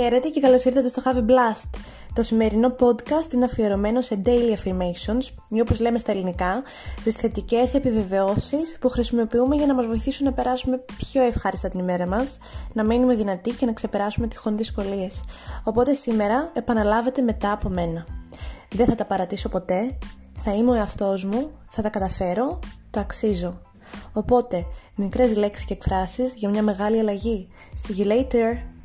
Χαίρετε και καλώς ήρθατε στο Have a Blast. Το σημερινό podcast είναι αφιερωμένο σε daily affirmations ή όπως λέμε στα ελληνικά, στις θετικές επιβεβαιώσεις που χρησιμοποιούμε για να μας βοηθήσουν να περάσουμε πιο ευχάριστα την ημέρα μας, να μείνουμε δυνατοί και να ξεπεράσουμε τυχόν δυσκολίες. Οπότε σήμερα επαναλάβετε μετά από μένα. Δεν θα τα παρατήσω ποτέ, θα είμαι ο εαυτός μου, θα τα καταφέρω, το αξίζω. Οπότε, μικρές λέξεις και εκφράσεις για μια μεγάλη αλλαγή. See you later!